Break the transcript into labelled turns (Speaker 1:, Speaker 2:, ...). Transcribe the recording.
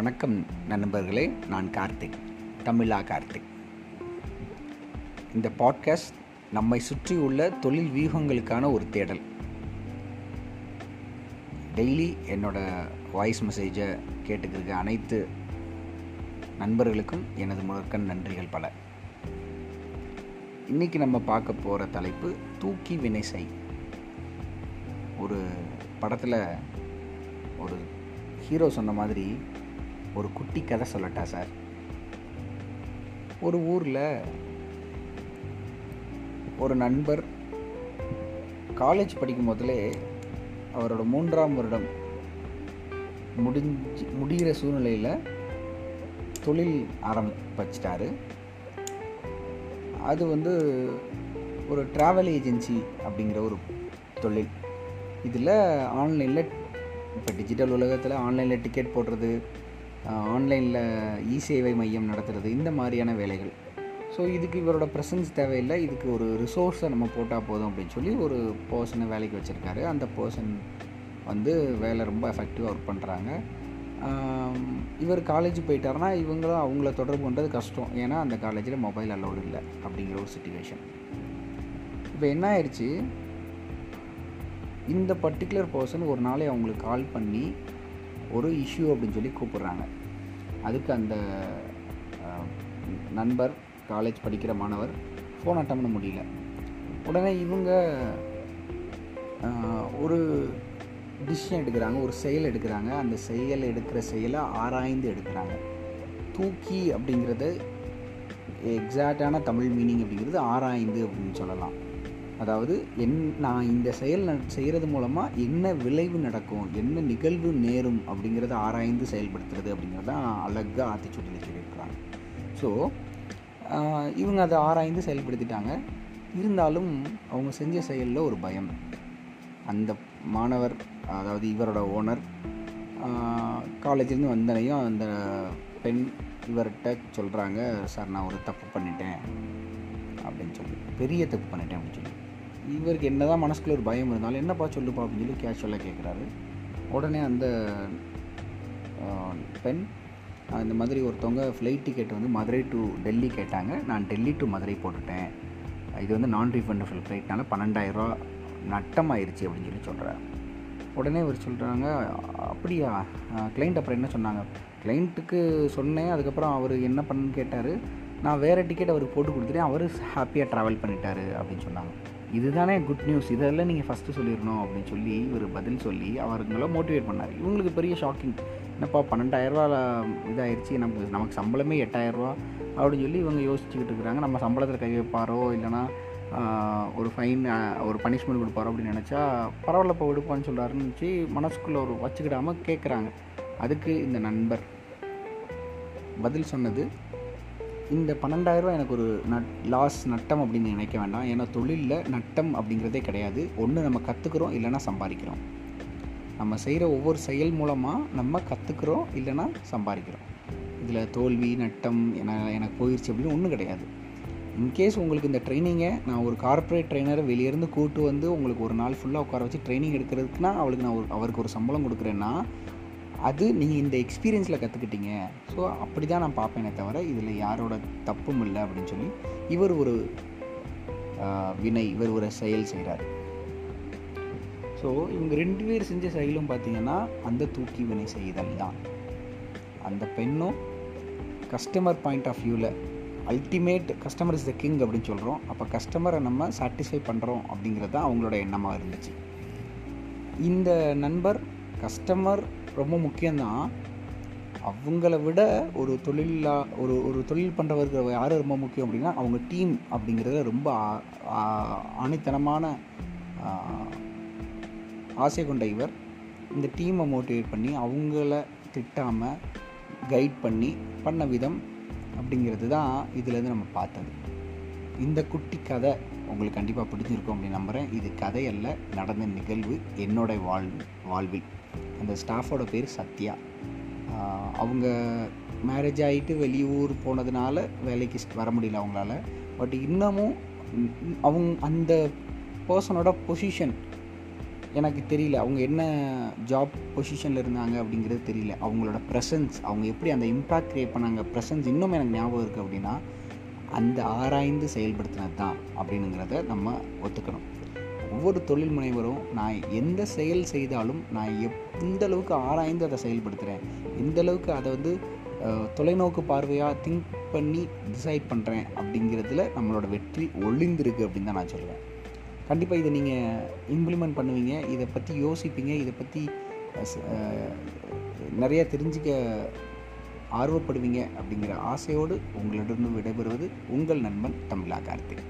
Speaker 1: வணக்கம் நண்பர்களே நான் கார்த்திக் தமிழா கார்த்திக். இந்த பாட்காஸ்ட் நம்மை சுற்றி உள்ள தொழில் வியூகங்களுக்கான ஒரு தேடல். டெய்லி என்னோடய வாய்ஸ் மெசேஜை கேட்டுக்கிருக்க அனைத்து நண்பர்களுக்கும் எனது முதற்கண் நன்றிகள் பல. இன்றைக்கி நம்ம பார்க்க போகிற தலைப்பு தூக்கி வினை ஒரு படத்தில் ஒரு ஹீரோ சொன்ன மாதிரி ஒரு குட்டி கதை சொல்லட்டா சார்? ஒரு ஊரில் ஒரு நண்பர் காலேஜ் படிக்கும் போதிலே அவரோட மூன்றாம் வருடம் முடிஞ்சு முடிகிற சூழ்நிலையில் தொழில் ஆரம்பிச்சிட்டாரு அது வந்து ஒரு ட்ராவல் ஏஜென்சி அப்படிங்கிற ஒரு தொழில். இதில் ஆன்லைனில் இப்போ டிஜிட்டல் உலகத்தில் ஆன்லைனில் டிக்கெட் போடுறது ஆன்லைனில் இ சேவை மையம் நடத்துறது இந்த மாதிரியான வேலைகள். ஸோ இதுக்கு இவரோட ப்ரெசன்ஸ் தேவையில்லை. இதுக்கு ஒரு ரிசோர்ஸை நம்ம போட்டால் போதும் அப்படின்னு சொல்லி ஒரு பர்சனை வேலைக்கு வச்சுருக்காரு. அந்த பர்சன் வந்து வேலை ரொம்ப எஃபெக்டிவாக ஒர்க் பண்ணுறாங்க இவர் காலேஜ் போயிட்டாருன்னா இவங்களும் அவங்கள தொடர்பு பண்ணுறது கஷ்டம். ஏன்னா அந்த காலேஜில் மொபைல் அலோடு இல்லை அப்படிங்கிற ஒரு சுச்சுவேஷன் இப்போ என்ன ஆயிடுச்சு இந்த பர்டிகுலர் பர்சன் ஒரு நாளை அவங்களுக்கு கால் பண்ணி ஒரு இஷ்யூ அப்படின்னு சொல்லி கூப்பிட்றாங்க. அதுக்கு அந்த நண்பர் காலேஜ் படிக்கிற மாணவர் ஃபோன் அட்டம் பண்ண முடியல. உடனே இவங்க ஒரு டிசிஷன் எடுக்கிறாங்க ஒரு செயல் எடுக்கிறாங்க. அந்த செயல் எடுக்கிற செயலை ஆராய்ந்து எடுக்கிறாங்க. தூக்கி அப்படிங்கிறது எக்ஸாக்டான தமிழ் மீனிங் அப்படிங்கிறது ஆராய்ந்து அப்படின்னு சொல்லலாம். அதாவது என் நான் இந்த செயல் செய்கிறது மூலமாக என்ன விளைவு நடக்கும் என்ன நிகழ்வு நேரும் அப்படிங்கிறத ஆராய்ந்து செயல்படுத்துறது அப்படிங்கிறத அழகாக ஆத்திச்சூட்டியில் சொல்லியிருக்கிறாங்க. ஸோ இவங்க அதை ஆராய்ந்து செயல்படுத்திட்டாங்க. இருந்தாலும் அவங்க செஞ்ச செயலில் ஒரு பயம். அந்த மாணவர் அதாவது இவரோட ஓனர் காலேஜ்லேருந்து வந்தனையும் அந்த பெண் இவர்கிட்ட சொல்கிறாங்க சார் நான் ஒரு தப்பு பண்ணிட்டேன் அப்படின்னு சொல்லி. பெரிய தப்பு பண்ணிட்டேன் அப்படின்னு சொல்லி. இவருக்கு என்ன தான் மனசுக்குள்ள ஒரு பயம் இருந்தாலும் என்னப்பா சொல்லுப்பா அப்படின்னு சொல்லி கேஷுவலாக கேட்குறாரு உடனே அந்த பெண் இந்த மாதிரி ஒருத்தவங்க ஃப்ளைட் டிக்கெட் வந்து மதுரை டு டெல்லி கேட்டாங்க. நான் டெல்லி டு மதுரை போட்டுட்டேன். இது வந்து நான் ரீஃபண்டபிள் ஃப்ளைட்னால பன்னெண்டாயிரரூவா நட்டமாயிருச்சு அப்படின்னு சொல்லி சொல்கிறார் உடனே இவர் சொல்கிறாங்க அப்படியா? கிளைண்ட் அப்புறம் என்ன சொன்னாங்க? கிளைண்ட்டுக்கு சொன்னேன் அதுக்கப்புறம் அவர் என்ன பண்ணுன்னு கேட்டார். நான் வேறு டிக்கெட் அவருக்கு போட்டு கொடுத்துட்டேன். அவர் ஹாப்பியாக ட்ராவல் பண்ணிட்டார் அப்படின்னு சொன்னாங்க. இதுதானே குட் நியூஸ் இதெல்லாம் நீங்கள் ஃபஸ்ட்டு சொல்லிடணும் அப்படின்னு சொல்லி இவர் பதில் சொல்லி அவருங்களை மோட்டிவேட் பண்ணார். இவங்களுக்கு பெரிய ஷாக்கிங் என்னப்பா பன்னெண்டாயிரரூவா இதாகிடுச்சு நமக்கு நமக்கு சம்பளமே எட்டாயிரரூவா அப்படின்னு சொல்லி இவங்க யோசிச்சுக்கிட்டு இருக்கிறாங்க. நம்ம சம்பளத்தில் கை வைப்பாரோ இல்லைனா ஒரு ஃபைன் ஒரு பனிஷ்மெண்ட் கொடுப்பாரோ அப்படின்னு நினச்சா பரவாயில்லப்பா விடுப்பான்னு சொல்கிறாருன்னு நினச்சி மனசுக்குள்ளே ஒரு வச்சுக்கிடாமல் கேட்குறாங்க அதுக்கு இந்த நண்பர் பதில் சொன்னது இந்த பன்னெண்டாயிரரூவா எனக்கு ஒரு நட் லாஸ் நட்டம் அப்படின்னு நினைக்க வேண்டாம். ஏன்னா தொழிலில் நட்டம் அப்படிங்கிறதே கிடையாது. ஒன்று நம்ம கற்றுக்குறோம் இல்லைனா சம்பாதிக்கிறோம். நம்ம செய்கிற ஒவ்வொரு செயல் மூலமாக நம்ம கற்றுக்குறோம் இல்லைனா சம்பாதிக்கிறோம். இதில் தோல்வி நட்டம் என எனக்கு போயிடுச்சு அப்படின்னு ஒன்றும் கிடையாது. இன்கேஸ் உங்களுக்கு இந்த ட்ரைனிங்கை நான் ஒரு கார்ப்பரேட் ட்ரைனரை வெளியேருந்து கூட்டு வந்து உங்களுக்கு ஒரு நாள் ஃபுல்லாக உட்கார வச்சு ட்ரைனிங் எடுக்கிறதுக்குனா அவளுக்கு நான் ஒரு அவருக்கு ஒரு சம்பளம் கொடுக்குறேன்னா அது நீங்கள் இந்த எக்ஸ்பீரியன்ஸில் கற்றுக்கிட்டீங்க ஸோ அப்படி தான் நான் பார்ப்பேனே தவிர இதில் யாரோட தப்பும் இல்லை அப்படின்னு சொல்லி இவர் ஒரு வினை இவர் ஒரு செயல் செய்கிறார் ஸோ இவங்க ரெண்டு பேர் செஞ்ச செயலும் பார்த்தீங்கன்னா அந்த தூக்கி வினை செய்தல் தான். அந்த பெண்ணும் கஸ்டமர் பாயிண்ட் ஆஃப் வியூவில் ultimate customer is the king அப்படின்னு சொல்கிறோம் அப்போ கஸ்டமரை நம்ம சாட்டிஸ்ஃபை பண்ணுறோம் அப்படிங்கிறது தான் அவங்களோட எண்ணமாக இருந்துச்சு. இந்த நண்பர் கஸ்டமர் ரொம்ப முக்கியம்தான். அவங்கள விட ஒரு தொழிலா ஒரு ஒரு தொழில் பண்ணுறவர்கள் யார் ரொம்ப முக்கியம் அப்படின்னா அவங்க டீம் அப்படிங்கிறத ரொம்ப ஆணித்தனமான ஆசை கொண்ட இவர். இந்த டீமை மோட்டிவேட் பண்ணி அவங்கள திட்டாமல் கைட் பண்ணி பண்ண விதம் அப்படிங்கிறது தான் இதுலேருந்து நம்ம பார்த்தது. இந்த குட்டி கதை உங்களுக்கு கண்டிப்பாக பிடிச்சிருக்கும் அப்படின்னு நம்புகிறேன் இது கதையல்ல நடந்த நிகழ்வு என்னோட வாழ் வாழ்வில். அந்த ஸ்டாஃபோட பேர் சத்யா. அவங்க மேரேஜ் ஆகிட்டு வெளியூர் போனதுனால வேலைக்கு வர முடியல அவங்களால. பட் இன்னமும் அவங்க அந்த பர்சனோட பொசிஷன் எனக்கு தெரியல. அவங்க என்ன ஜாப் பொசிஷனில் இருந்தாங்க அப்படிங்கிறது தெரியல. அவங்களோட ப்ரெசன்ஸ் அவங்க எப்படி அந்த இம்பேக்ட் க்ரியேட் பண்ணாங்க ப்ரெசன்ஸ் இன்னும் எனக்கு ஞாபகம் இருக்குது அப்படின்னா அந்த ஆராய்ந்து செயல்படுத்தினது தான் அப்படின்னுங்கிறத நம்ம ஒத்துக்கணும். ஒவ்வொரு தொழில் முனைவரும் நான் எந்த செயல் செய்தாலும் நான் எப் அளவுக்கு ஆராய்ந்து அதை செயல்படுத்துகிறேன் இந்த அளவுக்கு அதை வந்து தொலைநோக்கு பார்வையாக திங்க் பண்ணி டிசைட் பண்ணுறேன் அப்படிங்கிறதுல நம்மளோட வெற்றி ஒளிந்திருக்கு அப்படின்னு தான் நான் சொல்லுவேன். கண்டிப்பாக இதை நீங்கள் இம்ப்ளிமெண்ட் பண்ணுவீங்க. இதை பற்றி யோசிப்பீங்க. இதை பற்றி நிறைய தெரிஞ்சுக்க ஆர்வப்படுவீங்க அப்படிங்கிற ஆசையோடு உங்களிடம் விடைபெறுவது உங்கள் நண்பன் தமிழா கார்த்திக்.